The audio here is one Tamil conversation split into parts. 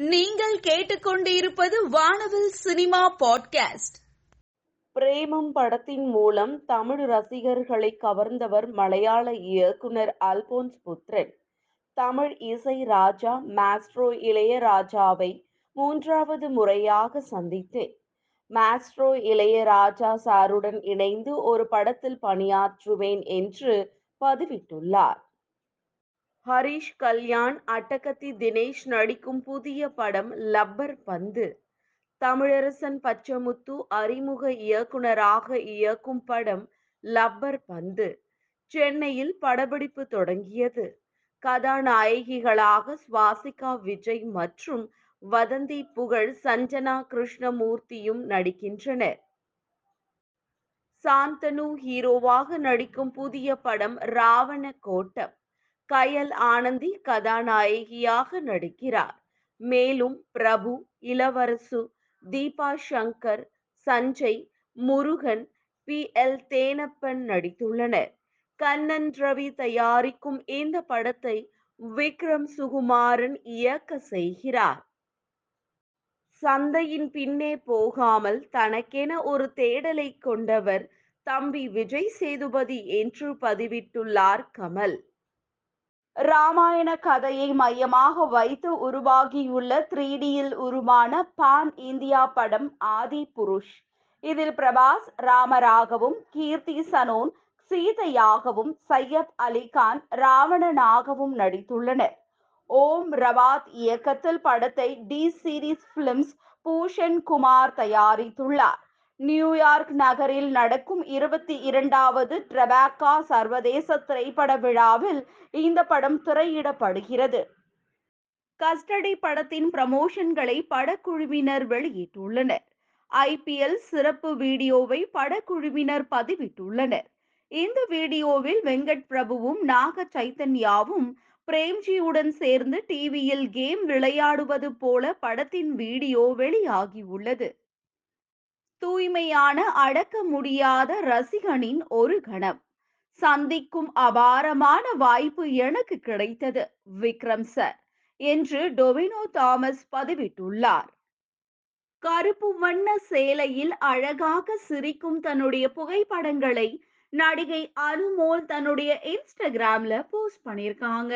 நீங்கள் கேட்டுக்கொண்டிருப்பது வானவில் சினிமா பாட்காஸ்ட். பிரேமம் படத்தின் மூலம் தமிழ் ரசிகர்களை கவர்ந்தவர் மலையாள இயக்குனர் அல்போன்ஸ் புத்ரன் தமிழ் இசை ராஜா மாஸ்ட்ரோ இளையராஜாவை மூன்றாவது முறையாக சந்தித்தேன். மாஸ்ட்ரோ இளையராஜா சாருடன் இணைந்து ஒரு படத்தில் பணியாற்றுவேன் என்று பதிவிட்டுள்ளார். ஹரிஷ் கல்யாண் அட்டகத்தி தினேஷ் நடிக்கும் புதிய படம் லப்பர் பந்து. தமிழரசன் பச்சமுத்து அறிமுக இயக்குனராக இயக்கும் படம் லப்பர் பந்து. சென்னையில் படப்பிடிப்பு தொடங்கியது. கதாநாயகிகளாக சுவாசிகா விஜய் மற்றும் வதந்தி புகழ் சஞ்சனா கிருஷ்ணமூர்த்தியும் நடிக்கின்றனர். சாந்தனு ஹீரோவாக நடிக்கும் புதிய படம் ராவண கோட்டம். கயல் ஆனந்தி கதாநாயகியாக நடிக்கிறார். மேலும் பிரபு இளவரசு தீபா சங்கர் சஞ்சய் முருகன் பி. எல். தேனப்பன் நடித்துள்ளனர். கண்ணன் ரவி தயாரிக்கும் இந்த படத்தை விக்ரம் சுகுமாரன் இயக்க செய்கிறார். சந்தையின் பின்னே போகாமல் தனக்கென ஒரு தேடலை கொண்டவர் தம்பி விஜய் சேதுபதி என்று பதிவிட்டுள்ளார் கமல். ராமாயண கதையை மையமாக வைத்து உருவாகியுள்ள த்ரீ டியில் உருவான பான் இந்தியா படம் ஆதி புருஷ். இதில் பிரபாஸ் ராமராகவும் கீர்த்தி சனோன் சீதையாகவும் சையத் அலிகான் ராவணனாகவும் நடித்துள்ளனர். ஓம் ரவாத் இயக்கத்தில் படத்தை T Series films Bhushan Kumar தயாரித்துள்ளார். New York நகரில் நடக்கும் இருபத்தி இரண்டாவது ட்ரபாக்கா சர்வதேச திரைப்பட விழாவில் இந்த படம் திரையிடப்படுகிறது. கஸ்டடி படத்தின் ப்ரமோஷன்களை படக்குழுவினர் வெளியிட்டுள்ளனர். ஐபிஎல் சிறப்பு வீடியோவை படக்குழுவினர் பதிவிட்டுள்ளனர். இந்த வீடியோவில் வெங்கட் பிரபுவும் நாக சைத்தன்யாவும் பிரேம்ஜியுடன் சேர்ந்து டிவியில் கேம் விளையாடுவது போல படத்தின் வீடியோ வெளியாகியுள்ளது. தூய்மையான அடக்க முடியாத ரசிகனின் ஒரு கணம். சந்திக்கும் அபாரமான வாய்ப்பு எனக்கு கிடைத்தது விக்ரம் சார் என்று டொவினோ தாமஸ் பதிவிட்டுள்ளார். கருப்பு வண்ண சேலையில் அழகாக சிரிக்கும் தன்னுடைய புகைப்படங்களை நடிகை அனுமோல் தன்னுடைய இன்ஸ்டாகிராம்ல போஸ்ட் பண்ணியிருக்காங்க.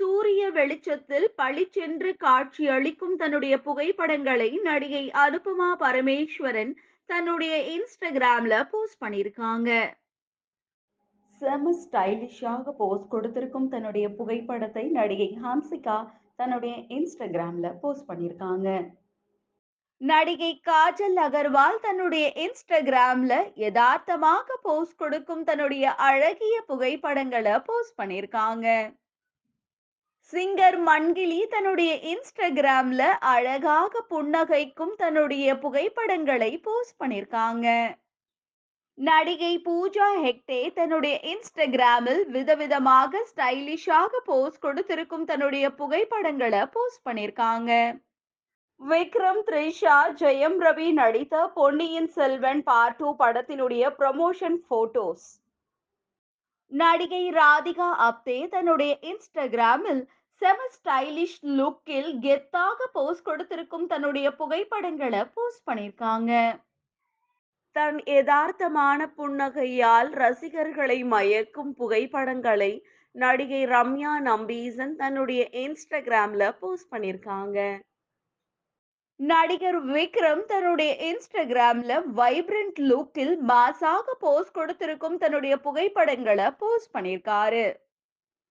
சூரிய வெளிச்சத்தில் பளிச்சென்று காட்சியளிக்கும் தன்னுடைய புகைப்படங்களை நடிகை அனுபமா பரமேஸ்வரன் தன்னுடைய இன்ஸ்டாகிராம்ல போஸ்ட் பண்ணியிருக்காங்க. செம ஸ்டைலிஷாக போஸ்ட் கொடுத்திருக்கும் தன்னுடைய புகைப்படத்தை நடிகை ஹன்சிகா தன்னுடைய இன்ஸ்டாகிராம்ல போஸ்ட் பண்ணியிருக்காங்க. நடிகை காஜல் அகர்வால் தன்னுடைய இன்ஸ்டாகிராம்ல யதார்த்தமாக போஸ்ட் கொடுக்கும் தன்னுடைய அழகிய புகைப்படங்களை போஸ்ட் பண்ணியிருக்காங்க. சிங்கர் மண்கிளி தன்னுடைய இன்ஸ்டாகிராம்ல அழகாக புன்னகைக்கும் தன்னுடைய புகைப்படங்களை போஸ்ட் பண்ணியிருக்காங்க நடிகை பூஜா ஹெக்டே தன்னுடைய இன்ஸ்டாகிராமில் விதவிதமாக ஸ்டைலிஷாக போஸ்ட் கொடுத்திருக்கும் தன்னுடைய புகைப்படங்களை போஸ்ட் பண்ணியிருக்காங்க விக்ரம் த்ரிஷா ஜெயம் ரவி நடித்த பொன்னியின் செல்வன் பார்ட் டூ படத்தினுடைய ப்ரமோஷன் போட்டோஸ் நடிகை ராதிகா அப்தே தன்னுடைய இன்ஸ்டாகிராமில் செம ஸ்டைலிஷ் லுக்கில் கெத்தாக போஸ்ட் கொடுத்திருக்கும் தன்னுடைய புகைப்படங்களை போஸ்ட் பண்ணியிருக்காங்க. தன் யதார்த்தமான புன்னகையால் ரசிகர்களை மயக்கும் புகைப்படங்களை நடிகை ரம்யா நம்பீசன் தன்னுடைய இன்ஸ்டாகிராம்ல போஸ்ட் பண்ணியிருக்காங்க. நடிகர் விக்ரம் தன்னுடைய இன்ஸ்டாகிராம்ல வைப்ரண்ட் லுக்கில் மாசாக போஸ்ட் கொடுத்திருக்கும் தன்னுடைய புகைப்படங்களை போஸ்ட் பண்ணியிருக்காரு.